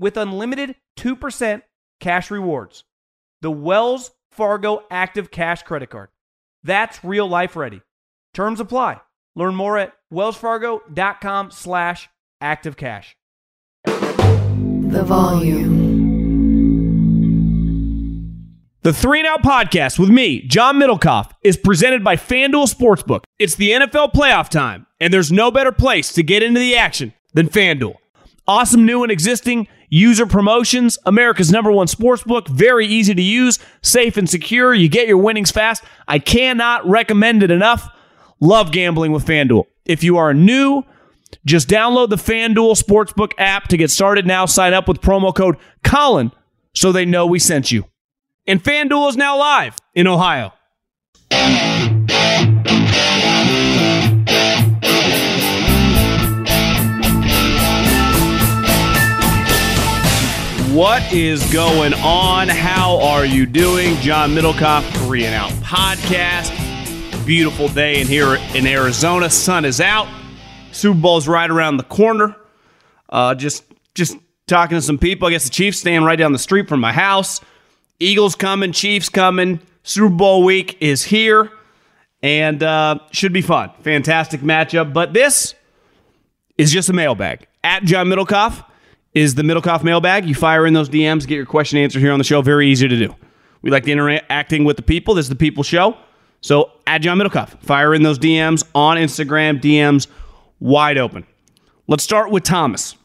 with unlimited 2% cash rewards. The Wells Fargo Active Cash Credit Card. That's real life ready. Terms apply. Learn more at wellsfargo.com slash activecash. The volume. The Three and Out Podcast with me, John Middlekauff, is presented by FanDuel Sportsbook. It's the NFL playoff time, and there's no better place to get into the action than FanDuel. Awesome new and existing user promotions, America's number one sports book, very easy to use, safe and secure. You get your winnings fast. I cannot recommend it enough. Love gambling with FanDuel. If you are new, just download the FanDuel Sportsbook app to get started now. Sign up with promo code Colin so they know we sent you. And FanDuel is now live in Ohio. What is going on? How are you doing? John Middlekauff, Three and Out Podcast. Beautiful day in here in Arizona. Sun is out. Super Bowl's right around the corner. Uh, just just talking to some people. I guess the Chiefs staying right down the street from my house. Eagles coming, Chiefs coming. Super Bowl week is here, and uh, should be fun. Fantastic matchup. But this is just a mailbag at John Middlekauff is the Middlekauff mailbag. You fire in those DMs, get your question answered here on the show. Very easy to do. We like the interacting with the people. This is the people show. So add John Middlekauff. Fire in those DMs on Instagram, DMs wide open. Let's start with Thomas.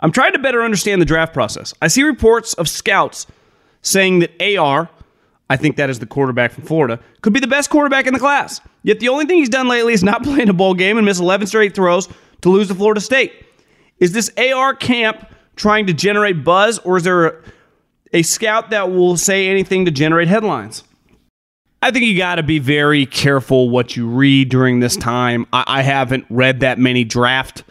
I'm trying to better understand the draft process. I see reports of scouts saying that AR, I think that is the quarterback from Florida, could be the best quarterback in the class. Yet the only thing he's done lately is not playing a bowl game and miss 11 straight throws to lose to Florida State. Is this AR camp trying to generate buzz, or is there a, a scout that will say anything to generate headlines? I think you got to be very careful what you read during this time. I, I haven't read that many draft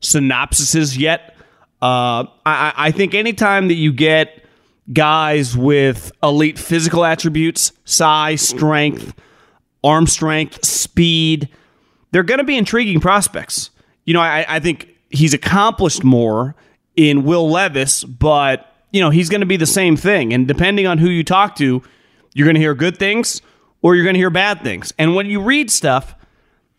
synopsises yet. Uh, I, I think anytime that you get guys with elite physical attributes, size, strength, arm strength, speed, they're going to be intriguing prospects. You know, I, I think he's accomplished more in Will Levis, but you know he's going to be the same thing. And depending on who you talk to, you're going to hear good things or you're going to hear bad things. And when you read stuff,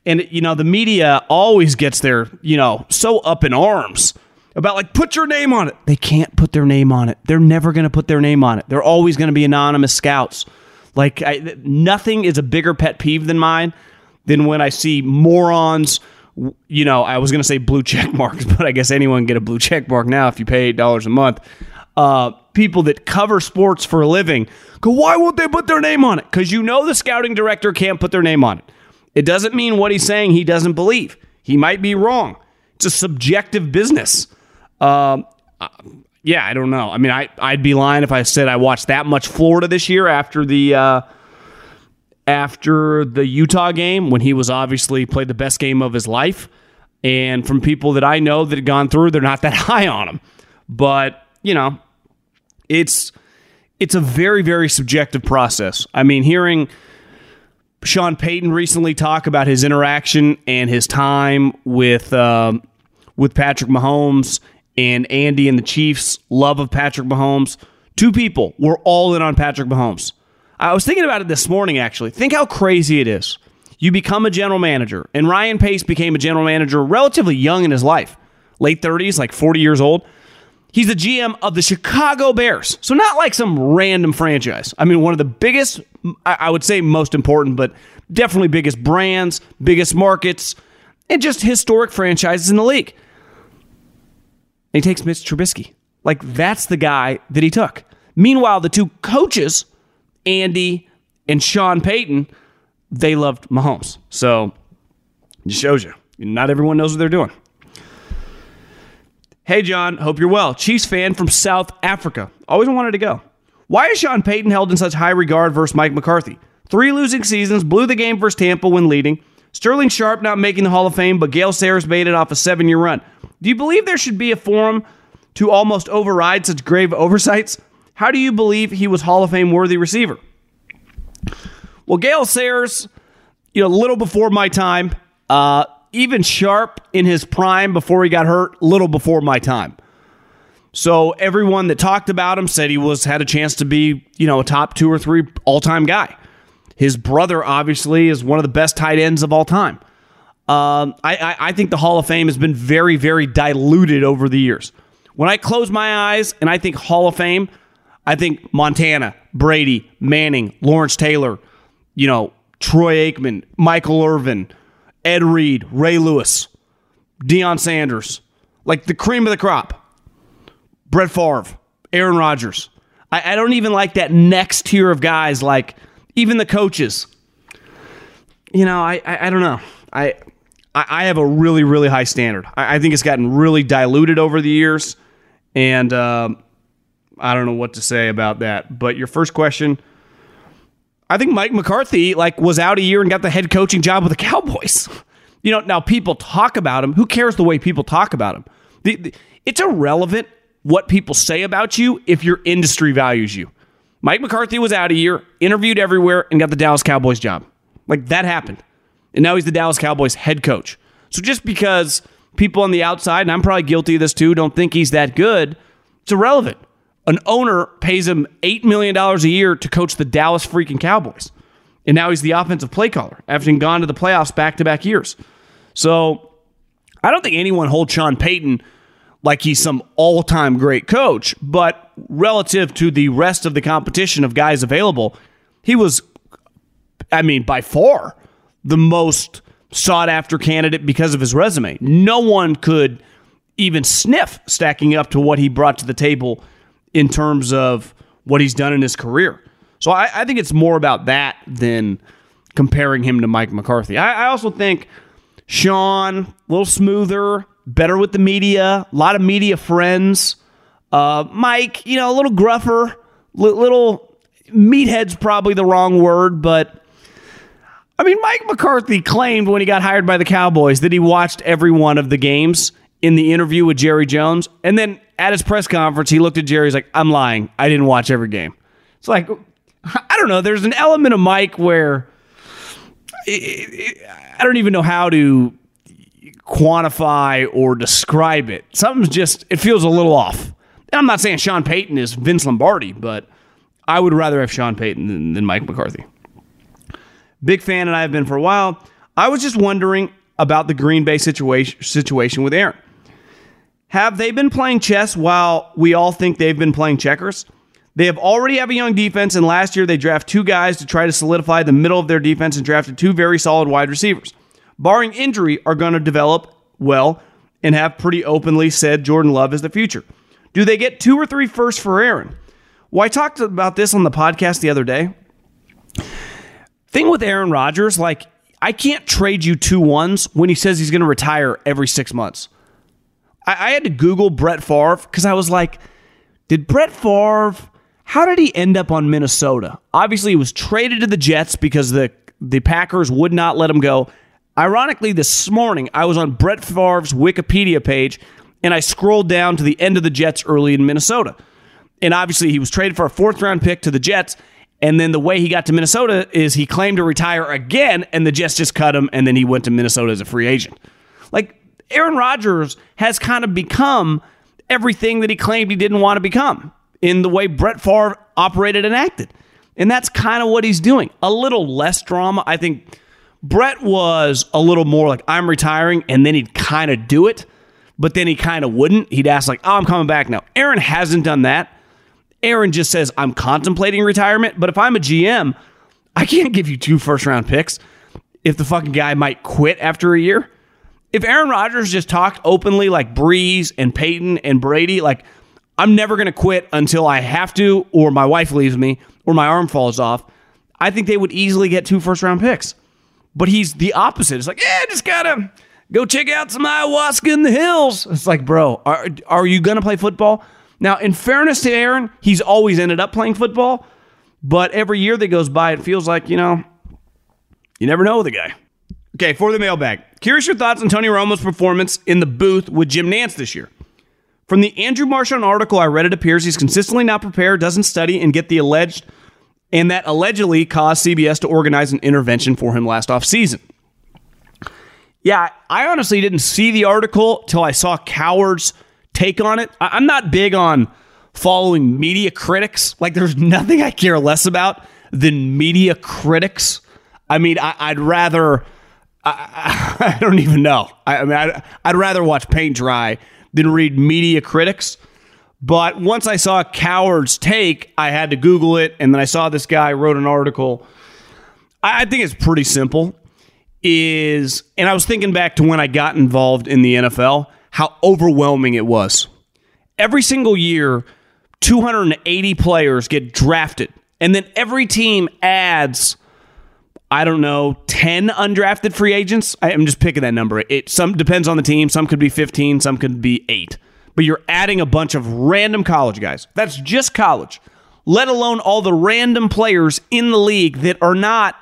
and you know the media always gets their you know so up in arms about like put your name on it. They can't put their name on it. They're never going to put their name on it. They're always going to be anonymous scouts. Like I, nothing is a bigger pet peeve than mine than when I see morons you know, I was going to say blue check marks, but I guess anyone can get a blue check mark now if you pay $8 a month. Uh, people that cover sports for a living go, why won't they put their name on it? Because you know the scouting director can't put their name on it. It doesn't mean what he's saying he doesn't believe. He might be wrong. It's a subjective business. Uh, yeah, I don't know. I mean, I, I'd be lying if I said I watched that much Florida this year after the. Uh, after the Utah game when he was obviously played the best game of his life. And from people that I know that had gone through, they're not that high on him. But, you know, It's it's a very very subjective process. I mean, hearing Sean Payton recently talk about his interaction and his time with um, with Patrick Mahomes and Andy and the Chiefs' love of Patrick Mahomes. Two people were all in on Patrick Mahomes. I was thinking about it this morning, actually. Think how crazy it is. You become a general manager, and Ryan Pace became a general manager relatively young in his life, late 30s, like 40 years old. He's the GM of the Chicago Bears. So, not like some random franchise. I mean, one of the biggest, I would say most important, but definitely biggest brands, biggest markets, and just historic franchises in the league. And he takes Mitch Trubisky. Like, that's the guy that he took. Meanwhile, the two coaches, Andy and Sean Payton, they loved Mahomes. So, it shows you. Not everyone knows what they're doing. Hey, John, hope you're well. Chiefs fan from South Africa. Always wanted to go. Why is Sean Payton held in such high regard versus Mike McCarthy? Three losing seasons, blew the game versus Tampa when leading. Sterling Sharpe not making the Hall of Fame, but Gale Sayers made it off a seven year run. Do you believe there should be a forum to almost override such grave oversights? How do you believe he was Hall of Fame worthy receiver? Well, Gale Sayers, you know, a little before my time. Uh, even Sharpe in his prime before he got hurt, little before my time. So everyone that talked about him said he was had a chance to be, you know, a top two or three all time guy. His brother obviously is one of the best tight ends of all time. Um, I, I, I think the Hall of Fame has been very, very diluted over the years. When I close my eyes and I think Hall of Fame, I think Montana, Brady, Manning, Lawrence Taylor, you know, Troy Aikman, Michael Irvin, Ed Reed, Ray Lewis, Deion Sanders, like the cream of the crop. Brett Favre, Aaron Rodgers. I, I don't even like that next tier of guys, like even the coaches. You know, I, I, I don't know. I, I have a really, really high standard. I, I think it's gotten really diluted over the years, and um, I don't know what to say about that. But your first question, I think Mike McCarthy like was out a year and got the head coaching job with the Cowboys. You know, now people talk about him. Who cares the way people talk about him? The, the, it's irrelevant what people say about you if your industry values you. Mike McCarthy was out a year, interviewed everywhere, and got the Dallas Cowboys job. Like that happened. And now he's the Dallas Cowboys head coach. So just because people on the outside, and I'm probably guilty of this too, don't think he's that good, it's irrelevant an owner pays him $8 million a year to coach the Dallas freaking Cowboys. And now he's the offensive play caller after having gone to the playoffs back to back years. So I don't think anyone holds Sean Payton like he's some all time great coach, but relative to the rest of the competition of guys available, he was, I mean, by far the most sought after candidate because of his resume. No one could even sniff stacking up to what he brought to the table in terms of what he's done in his career. So I, I think it's more about that than comparing him to Mike McCarthy. I, I also think Sean, a little smoother, better with the media, a lot of media friends. Uh, Mike, you know, a little gruffer, li- little meathead's probably the wrong word, but I mean, Mike McCarthy claimed when he got hired by the Cowboys that he watched every one of the games in the interview with Jerry Jones. And then at his press conference, he looked at Jerry. He's like, I'm lying. I didn't watch every game. It's like, I don't know. There's an element of Mike where I don't even know how to quantify or describe it. Something's just, it feels a little off. And I'm not saying Sean Payton is Vince Lombardi, but I would rather have Sean Payton than, than Mike McCarthy. Big fan, and I have been for a while. I was just wondering about the Green Bay situation situation with Aaron. Have they been playing chess while we all think they've been playing checkers? They have already have a young defense, and last year they draft two guys to try to solidify the middle of their defense and drafted two very solid wide receivers. Barring injury, are going to develop well and have pretty openly said Jordan Love is the future. Do they get two or three firsts for Aaron? Well, I talked about this on the podcast the other day. Thing with Aaron Rodgers, like I can't trade you two ones when he says he's going to retire every six months. I, I had to Google Brett Favre because I was like, did Brett Favre, how did he end up on Minnesota? Obviously, he was traded to the Jets because the, the Packers would not let him go. Ironically, this morning, I was on Brett Favre's Wikipedia page and I scrolled down to the end of the Jets early in Minnesota. And obviously, he was traded for a fourth round pick to the Jets. And then the way he got to Minnesota is he claimed to retire again, and the Jets just cut him, and then he went to Minnesota as a free agent. Like Aaron Rodgers has kind of become everything that he claimed he didn't want to become in the way Brett Favre operated and acted. And that's kind of what he's doing. A little less drama. I think Brett was a little more like, I'm retiring, and then he'd kind of do it, but then he kind of wouldn't. He'd ask, like, oh, I'm coming back now. Aaron hasn't done that. Aaron just says, I'm contemplating retirement, but if I'm a GM, I can't give you two first round picks if the fucking guy might quit after a year. If Aaron Rodgers just talked openly like Brees and Peyton and Brady, like, I'm never going to quit until I have to, or my wife leaves me, or my arm falls off, I think they would easily get two first round picks. But he's the opposite. It's like, yeah, just gotta go check out some ayahuasca in the hills. It's like, bro, are, are you gonna play football? Now, in fairness to Aaron, he's always ended up playing football, but every year that goes by, it feels like, you know, you never know the guy. Okay, for the mailbag. Curious your thoughts on Tony Romo's performance in the booth with Jim Nantz this year. From the Andrew Marchand article I read, it appears he's consistently not prepared, doesn't study, and get the alleged, and that allegedly caused CBS to organize an intervention for him last offseason. Yeah, I honestly didn't see the article till I saw Cowherd's take on it. I'm not big on following media critics. Like, there's nothing I care less about than media critics. I mean, I, would rather. I, I, don't even know. I, I mean, I'd, I'd rather watch paint dry than read media critics. But once I saw Cowherd's take, I had to Google it, and then I saw this guy wrote an article. I think it's pretty simple. Is and I was thinking back to when I got involved in the NFL how overwhelming it was. Every single year, 280 players get drafted, and then every team adds, I don't know, 10 undrafted free agents. I, am just picking that number. It some depends on the team. Some could be 15, some could be eight. But you're adding a bunch of random college guys. That's just college, let alone all the random players in the league that are not,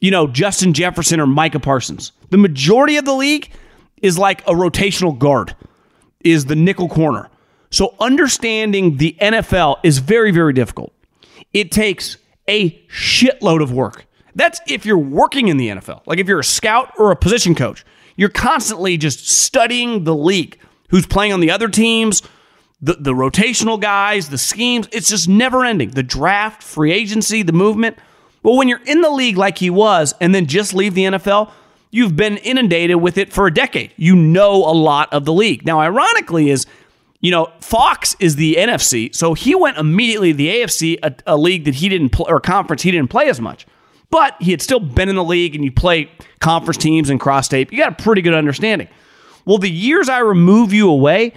you know, Justin Jefferson or Micah Parsons. The majority of the league is like a rotational guard, is the nickel corner. So understanding the NFL is very, very difficult. It takes a shitload of work. That's if you're working in the NFL. Like if you're a scout or a position coach, you're constantly just studying the league, who's playing on the other teams, the, the rotational guys, the schemes. It's just never ending. The draft, free agency, the movement. Well, when you're in the league like he was and then just leave the NFL, you've been inundated with it for a decade. You know a lot of the league. Now, ironically, is you know Fox is the NFC, so he went immediately to the AFC, a, a league that he didn't play or conference he didn't play as much. But he had still been in the league, and you play conference teams and cross tape. You got a pretty good understanding. Well, the years I remove you away,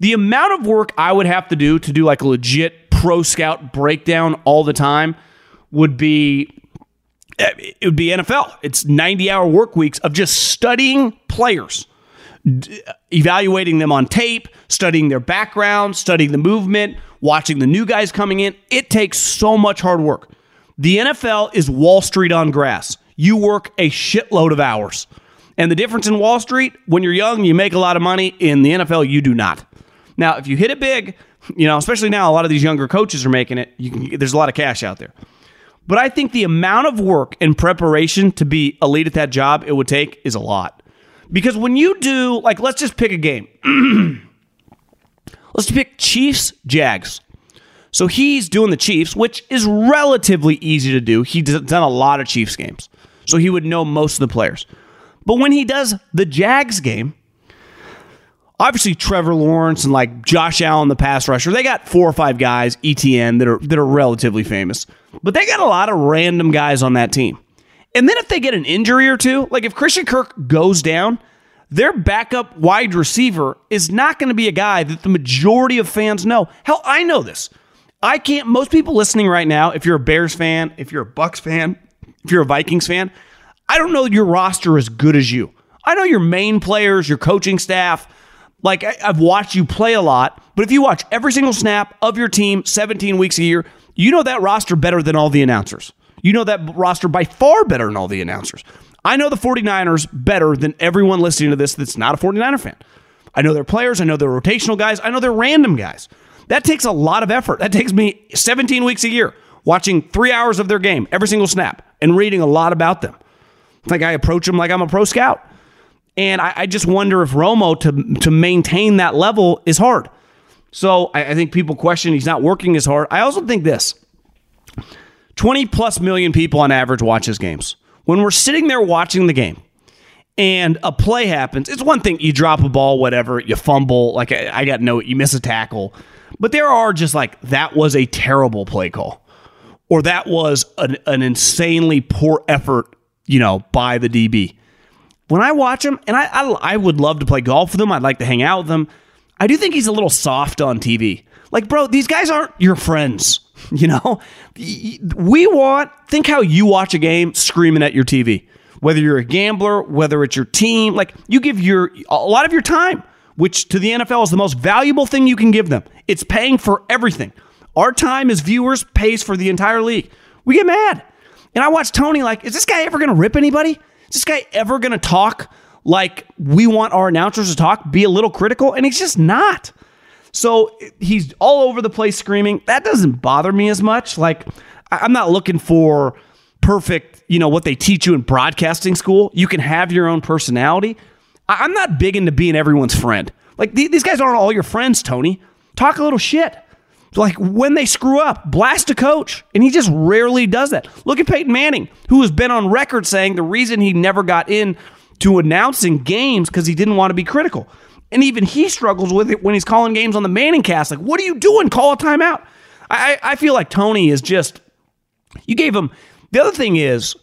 the amount of work I would have to do to do like a legit pro scout breakdown all the time would be it would be NFL. It's 90 hour work weeks of just studying players, d- evaluating them on tape, studying their background, studying the movement, watching the new guys coming in. It takes so much hard work. The NFL is Wall Street on grass. You work a shitload of hours. And the difference in Wall Street, when you're young, you make a lot of money. In the NFL, you do not. Now, if you hit it big, you know, especially now, a lot of these younger coaches are making it. Can, there's a lot of cash out there. But I think the amount of work and preparation to be elite at that job it would take is a lot. Because when you do, like, let's just pick a game. let's pick Chiefs, Jags. So he's doing the Chiefs, which is relatively easy to do. He's done a lot of Chiefs games. So he would know most of the players. But when he does the Jags game, obviously Trevor Lawrence and like Josh Allen, the pass rusher, they got four or five guys, ETN, that are that are relatively famous. But they got a lot of random guys on that team. And then if they get an injury or two, like if Christian Kirk goes down, their backup wide receiver is not going to be a guy that the majority of fans know. Hell, I know this. I can't most people listening right now, if you're a Bears fan, if you're a Bucs fan, if you're a Vikings fan, I don't know your roster as good as you. I know your main players, your coaching staff. Like I've watched you play a lot, but if you watch every single snap of your team 17 weeks a year, you know that roster better than all the announcers. You know that roster by far better than all the announcers. I know the 49ers better than everyone listening to this that's not a 49er fan. I know their players, I know their rotational guys, I know their random guys. That takes a lot of effort. That takes me 17 weeks a year watching three hours of their game, every single snap, and reading a lot about them. Like I approach them like I'm a pro scout. And I, I just wonder if Romo to to maintain that level is hard. So I, I think people question he's not working as hard. I also think this 20 plus million people on average watch his games. When we're sitting there watching the game and a play happens, it's one thing you drop a ball, whatever, you fumble, like I, I got no, you miss a tackle. But there are just like, that was a terrible play call, or that was an, an insanely poor effort, you know, by the DB. When I watch him, and I, I, I would love to play golf with him, I'd like to hang out with him. I do think he's a little soft on TV. Like, bro, these guys aren't your friends. You know, we want, think how you watch a game screaming at your TV. Whether you're a gambler, whether it's your team, like you give your, a lot of your time, which to the NFL is the most valuable thing you can give them. It's paying for everything. Our time as viewers pays for the entire league. We get mad. And I watch Tony like, is this guy ever going to rip anybody? Is this guy ever going to talk like we want our announcers to talk, be a little critical? And he's just not. So he's all over the place screaming. That doesn't bother me as much. Like, I'm not looking for perfect, you know, what they teach you in broadcasting school. You can have your own personality. I'm not big into being everyone's friend. Like, these guys aren't all your friends, Tony. Talk a little shit. Like, when they screw up, blast a coach. And he just rarely does that. Look at Peyton Manning, who has been on record saying the reason he never got in to announcing games because he didn't want to be critical. And even he struggles with it when he's calling games on the Manning cast. Like, what are you doing? Call a timeout. I, I feel like Tony is just, you gave him. The other thing is,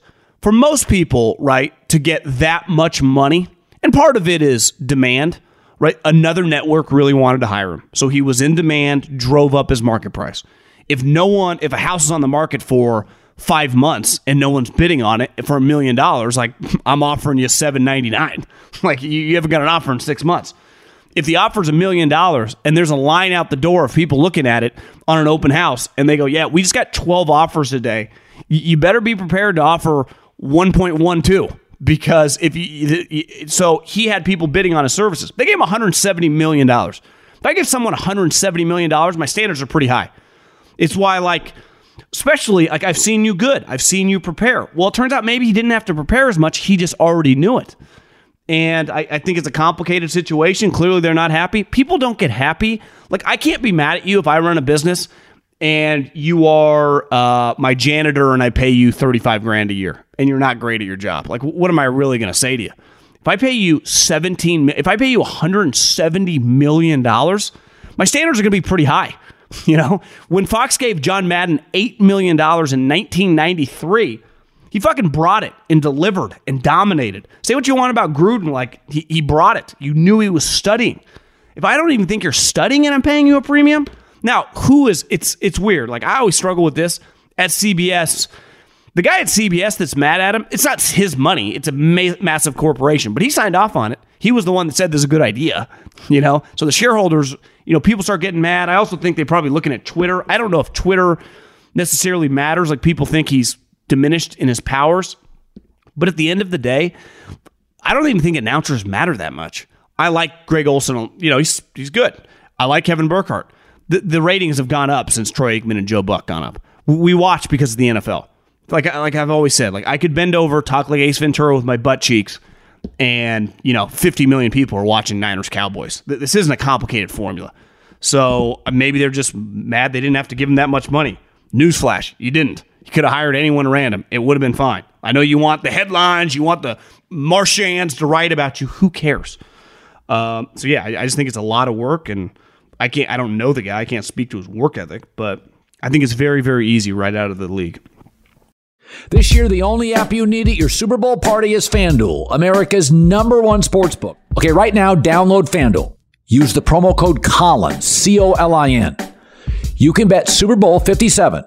for most people, right, to get that much money, and part of it is demand, right? Another network really wanted to hire him. So he was in demand, drove up his market price. If no one, if a house is on the market for five months and no one's bidding on it for a million dollars, like I'm offering you seven ninety nine. Like you, you haven't got an offer in six months if the offer's a million dollars and there's a line out the door of people looking at it on an open house and they go, yeah, we just got 12 offers a day, you better be prepared to offer 1.12 because if you, so he had people bidding on his services. They gave him 170 million dollars. If I give someone 170 million dollars, my standards are pretty high. It's why like especially like I've seen you good. I've seen you prepare. Well, it turns out maybe he didn't have to prepare as much. He just already knew it and I, I, think it's a complicated situation. Clearly, they're not happy. People don't get happy. Like, I can't be mad at you if I run a business and you are uh, my janitor and I pay you 35 grand a year and you're not great at your job. Like, what am I really going to say to you? If I pay you 17, if I pay you 170 million dollars, my standards are going to be pretty high. You know, when Fox gave John Madden $8 million in 1993, he fucking brought it and delivered and dominated. Say what you want about Gruden, like he, he brought it. You knew he was studying. If I don't even think you're studying and I'm paying you a premium, now who is it's it's weird. Like I always struggle with this at CBS. The guy at CBS that's mad at him, it's not his money. It's a ma- massive corporation, but he signed off on it. He was the one that said this is a good idea, you know? So the shareholders, you know, people start getting mad. I also think they're probably looking at Twitter. I don't know if Twitter necessarily matters. Like people think he's diminished in his powers. But at the end of the day, I don't even think announcers matter that much. I like Greg Olsen. You know, he's he's good. I like Kevin Burkhardt. The, the ratings have gone up since Troy Aikman and Joe Buck gone up. We watch because of the NFL. Like like I've always said, like I could bend over, talk like Ace Ventura with my butt cheeks, and you know, 50 million people are watching Niners Cowboys. This isn't a complicated formula. So uh, maybe they're just mad they didn't have to give him that much money. Newsflash, you didn't. You could have hired anyone random. It would have been fine. I know you want the headlines, you want the Marchands to write about you. Who cares? Um, so yeah, I, I just think it's a lot of work, and I can't. I don't know the guy. I can't speak to his work ethic, but I think it's very, very easy right out of the league. This year, the only app you need at your Super Bowl party is FanDuel, America's number one sports book. Okay, right now, download FanDuel. Use the promo code Colin, C O L I N. You can bet Super Bowl 57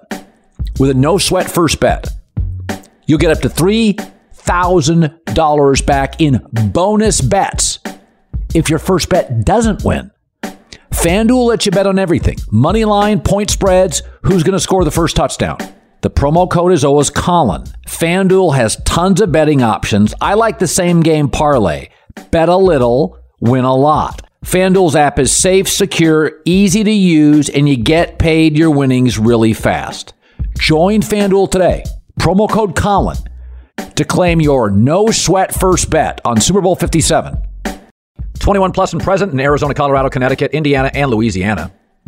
with a no sweat first bet. You'll get up to $3,000 back in bonus bets if your first bet doesn't win. FanDuel lets you bet on everything money line, point spreads, who's going to score the first touchdown. The promo code is always Colin. FanDuel has tons of betting options. I like the same game parlay. Bet a little, win a lot. FanDuel's app is safe, secure, easy to use, and you get paid your winnings really fast. Join FanDuel today. Promo code Colin to claim your no sweat first bet on Super Bowl 57. 21 plus and present in Arizona, Colorado, Connecticut, Indiana, and Louisiana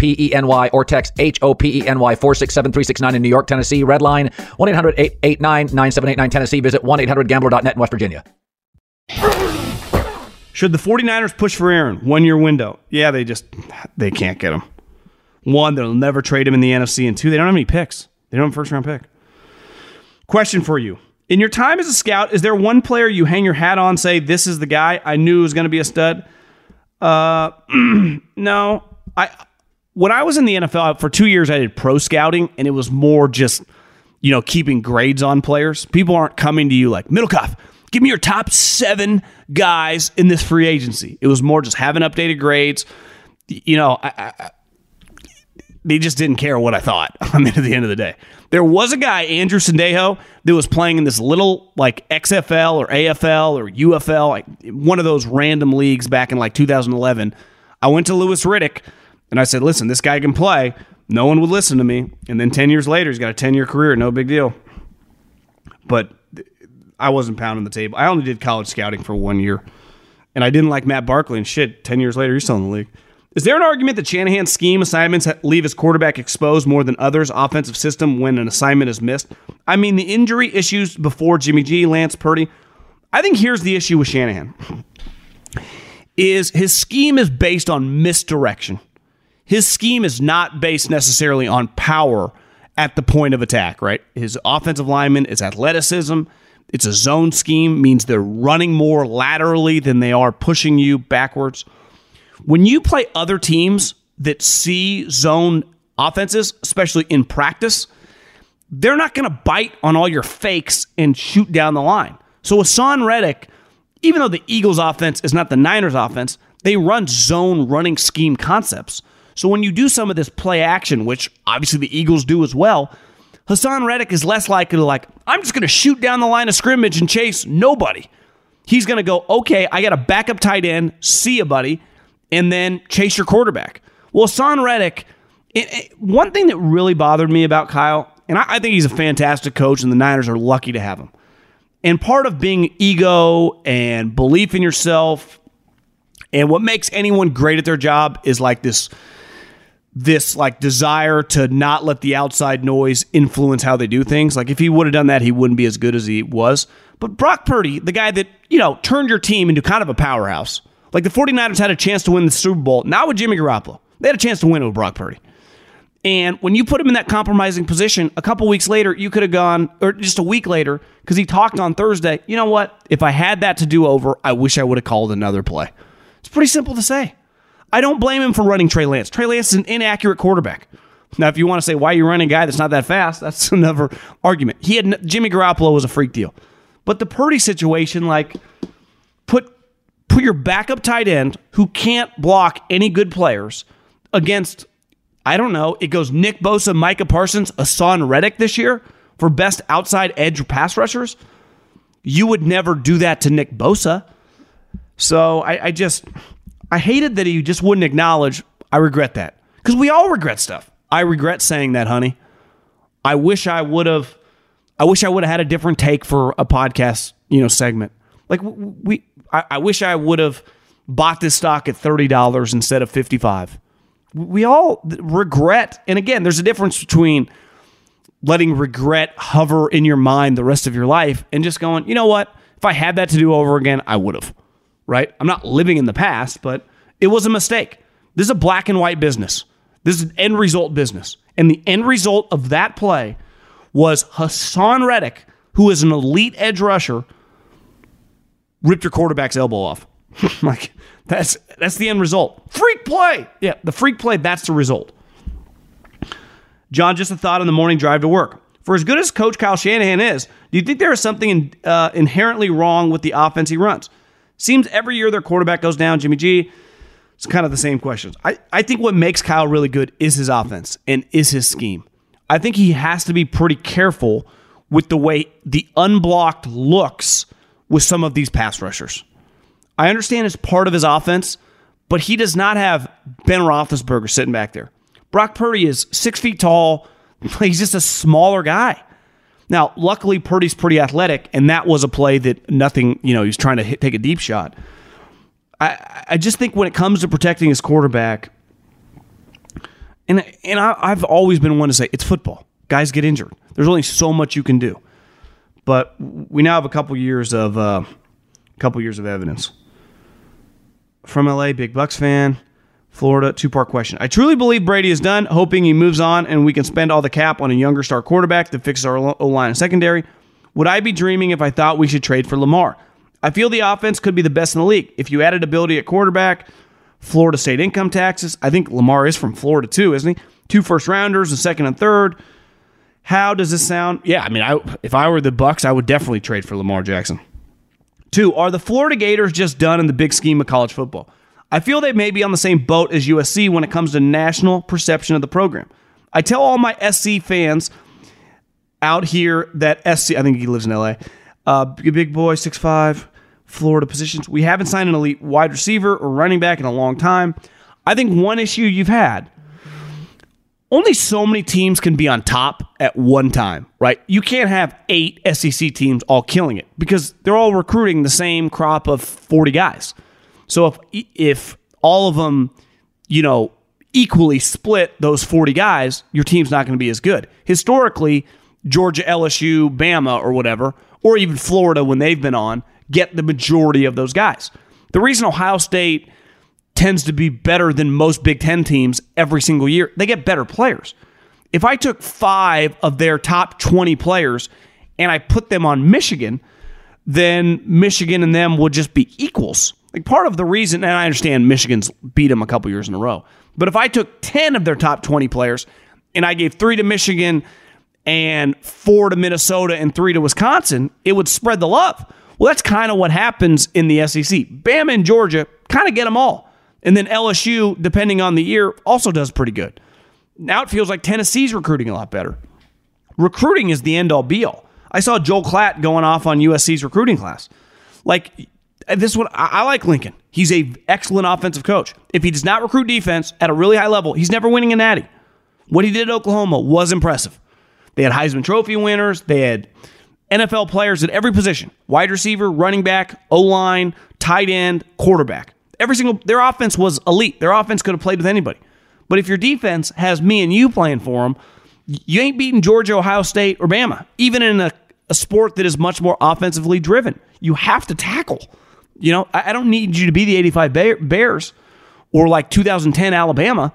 P E N Y or text H O P E N Y 467 in New York, Tennessee. Red line 1 800 889 9789 Tennessee. Visit 1 800 gambler.net in West Virginia. Should the 49ers push for Aaron? One year window. Yeah, they just they can't get him. One, they'll never trade him in the NFC, and two, they don't have any picks. They don't have a first round pick. Question for you. In your time as a scout, is there one player you hang your hat on, say, this is the guy I knew was going to be a stud? Uh, no. I when I was in the NFL for two years, I did pro scouting, and it was more just you know keeping grades on players. People aren't coming to you like Middlekauff. Give me your top seven guys in this free agency. It was more just having updated grades. You know, I, I, they just didn't care what I thought. I mean, at the end of the day, there was a guy, Andrew Sendejo, that was playing in this little like XFL or AFL or UFL, like one of those random leagues back in like 2011. I went to Louis Riddick and I said, listen, this guy can play. No one would listen to me. And then 10 years later, he's got a 10 year career. No big deal. But I wasn't pounding the table. I only did college scouting for one year. And I didn't like Matt Barkley. And shit, 10 years later, he's still in the league. Is there an argument that Shanahan's scheme assignments leave his quarterback exposed more than others' offensive system when an assignment is missed? I mean, the injury issues before Jimmy G, Lance Purdy. I think here's the issue with Shanahan. Is his scheme is based on misdirection. His scheme is not based necessarily on power at the point of attack, right? His offensive lineman is athleticism. It's a zone scheme, means they're running more laterally than they are pushing you backwards. When you play other teams that see zone offenses, especially in practice, they're not going to bite on all your fakes and shoot down the line. So Haason Reddick, even though the Eagles' offense is not the Niners' offense, they run zone running scheme concepts. So when you do some of this play action, which obviously the Eagles do as well, Haason Reddick is less likely to like, I'm just going to shoot down the line of scrimmage and chase nobody. He's going to go, okay, I got a backup tight end, see you, buddy, and then chase your quarterback. Well, Haason Reddick, it, it, one thing that really bothered me about Kyle, and I, I think he's a fantastic coach, and the Niners are lucky to have him. And part of being ego and belief in yourself, and what makes anyone great at their job is like this this like desire to not let the outside noise influence how they do things. Like if he would have done that, he wouldn't be as good as he was. But Brock Purdy, the guy that, you know, turned your team into kind of a powerhouse. Like the 49ers had a chance to win the Super Bowl, not with Jimmy Garoppolo. They had a chance to win it with Brock Purdy. And when you put him in that compromising position, a couple weeks later, you could have gone, or just a week later, because he talked on Thursday, you know what? If I had that to do over, I wish I would have called another play. It's pretty simple to say. I don't blame him for running Trey Lance. Trey Lance is an inaccurate quarterback. Now, if you want to say why you running a guy that's not that fast, that's another argument. He had Jimmy Garoppolo was a freak deal, but the Purdy situation, like put put your backup tight end who can't block any good players against, I don't know, it goes Nick Bosa, Micah Parsons, Haason Reddick this year for best outside edge pass rushers. You would never do that to Nick Bosa. So I, I just I hated that he just wouldn't acknowledge. I regret that because we all regret stuff. I regret saying that, honey. I wish I would have. I wish I would have had a different take for a podcast, you know, segment. Like we, I, I wish I would have bought this stock at thirty dollars instead of fifty five. We all regret, and again, there's a difference between letting regret hover in your mind the rest of your life and just going, you know what? If I had that to do over again, I would have right? I'm not living in the past, but it was a mistake. This is a black and white business. This is an end result business. And the end result of that play was Haason Reddick, who is an elite edge rusher, ripped your quarterback's elbow off. like that's that's the end result. Freak play. Yeah, the freak play, that's the result. John, just a thought on the morning drive to work. For as good as Coach Kyle Shanahan is, do you think there is something in, uh, inherently wrong with the offense he runs? Seems every year their quarterback goes down, Jimmy G. It's kind of the same questions. I, I think what makes Kyle really good is his offense and is his scheme. I think he has to be pretty careful with the way the unblocked looks with some of these pass rushers. I understand it's part of his offense, but he does not have Ben Roethlisberger sitting back there. Brock Purdy is six feet tall. He's just a smaller guy. Now, luckily, Purdy's pretty athletic, and that was a play that nothing, you know, he was trying to hit, take a deep shot. I, I just think when it comes to protecting his quarterback, and and I, I've always been one to say it's football. Guys get injured. There's only so much you can do. But we now have a couple years of uh, couple years of evidence. From LA, big Bucs fan. Florida, two part question. I truly believe Brady is done, hoping he moves on and we can spend all the cap on a younger star quarterback that fixes our O line and secondary. Would I be dreaming if I thought we should trade for Lamar? I feel the offense could be the best in the league. If you added ability at quarterback, Florida State income taxes, I think Lamar is from Florida too, isn't he? Two first rounders, a second and third. How does this sound? Yeah, I mean, I, if I were the Bucs, I would definitely trade for Lamar Jackson. Two, are the Florida Gators just done in the big scheme of college football? I feel they may be on the same boat as USC when it comes to national perception of the program. I tell all my SC fans out here that SC, I think he lives in LA, uh, big boy, six five, Florida positions. We haven't signed an elite wide receiver or running back in a long time. I think one issue you've had only so many teams can be on top at one time, right? You can't have eight SEC teams all killing it because they're all recruiting the same crop of 40 guys. So if if all of them, you know, equally split those 40 guys, your team's not going to be as good. Historically, Georgia, LSU, Bama or whatever, or even Florida when they've been on, get the majority of those guys. The reason Ohio State tends to be better than most Big Ten teams every single year, they get better players. If I took five of their top 20 players and I put them on Michigan, then Michigan and them would just be equals. Like part of the reason, and I understand Michigan's beat them a couple years in a row, but if I took 10 of their top 20 players and I gave three to Michigan and four to Minnesota and three to Wisconsin, it would spread the love. Well, that's kind of what happens in the SEC. Bama and Georgia kind of get them all. And then LSU, depending on the year, also does pretty good. Now it feels like Tennessee's recruiting a lot better. Recruiting is the end all be all. I saw Joel Klatt going off on USC's recruiting class. Like, Uh, this is what I, I like Lincoln. He's a excellent offensive coach. If he does not recruit defense at a really high level, he's never winning a natty. What he did at Oklahoma was impressive. They had Heisman Trophy winners. They had NFL players at every position wide receiver, running back, O line, tight end, quarterback. Every single, their offense was elite. Their offense could have played with anybody. But if your defense has me and you playing for them, you ain't beating Georgia, Ohio State, or Bama, even in a, a sport that is much more offensively driven. You have to tackle. You know, I, I don't need you to be the 85 Bears or like 2010 Alabama,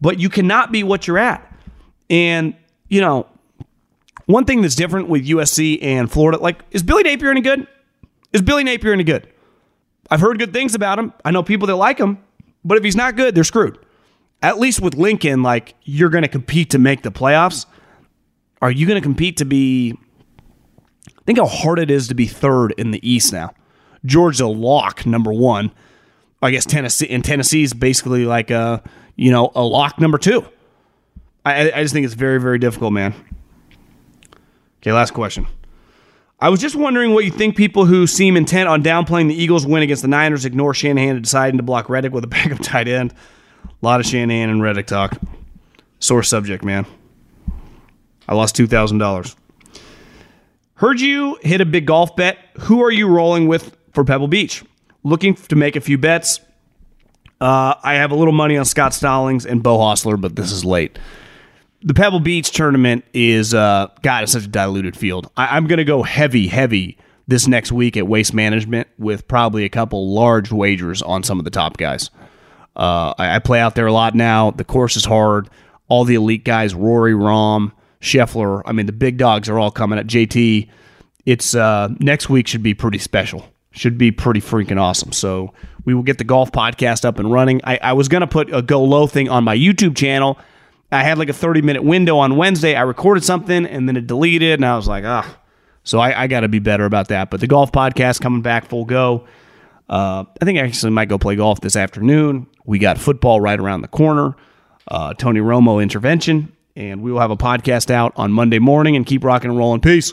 but you cannot be what you're at. And, you know, one thing that's different with USC and Florida, like, is Billy Napier any good? Is Billy Napier any good? I've heard good things about him. I know people that like him, but if he's not good, they're screwed. At least with Lincoln, like, you're going to compete to make the playoffs. Are you going to compete to be. Think how hard it is to be third in the East now. Georgia lock number one. I guess Tennessee and Tennessee's basically like a you know a lock number two. I, I just think it's very very difficult, man. Okay, last question. I was just wondering what you think people who seem intent on downplaying the Eagles' win against the Niners ignore Shanahan and deciding to block Reddick with a backup tight end. A lot of Shanahan and Reddick talk. Sore subject, man. I lost two thousand dollars. Heard you hit a big golf bet. Who are you rolling with for Pebble Beach? Looking to make a few bets. Uh, I have a little money on Scott Stallings and Beau Hossler, but this is late the Pebble Beach tournament is uh, God, it's such a diluted field. I, am going to go heavy, heavy this next week at Waste Management with probably a couple large wagers on some of the top guys. Uh, I, I, play out there a lot now. The course is hard. All the elite guys, Rory, Rahm, Scheffler. I mean, the big dogs are all coming at JT. It's uh, next week should be pretty special. Should be pretty freaking awesome. So we will get the golf podcast up and running. I, I was going to put a go low thing on my YouTube channel. I had like a 30 minute window on Wednesday. I recorded something and then it deleted, and I was like, ah. So I, I got to be better about that. But the golf podcast coming back full go. Uh, I think I actually might go play golf this afternoon. We got football right around the corner. Uh, Tony Romo intervention, and we will have a podcast out on Monday morning and keep rocking and rolling. Peace.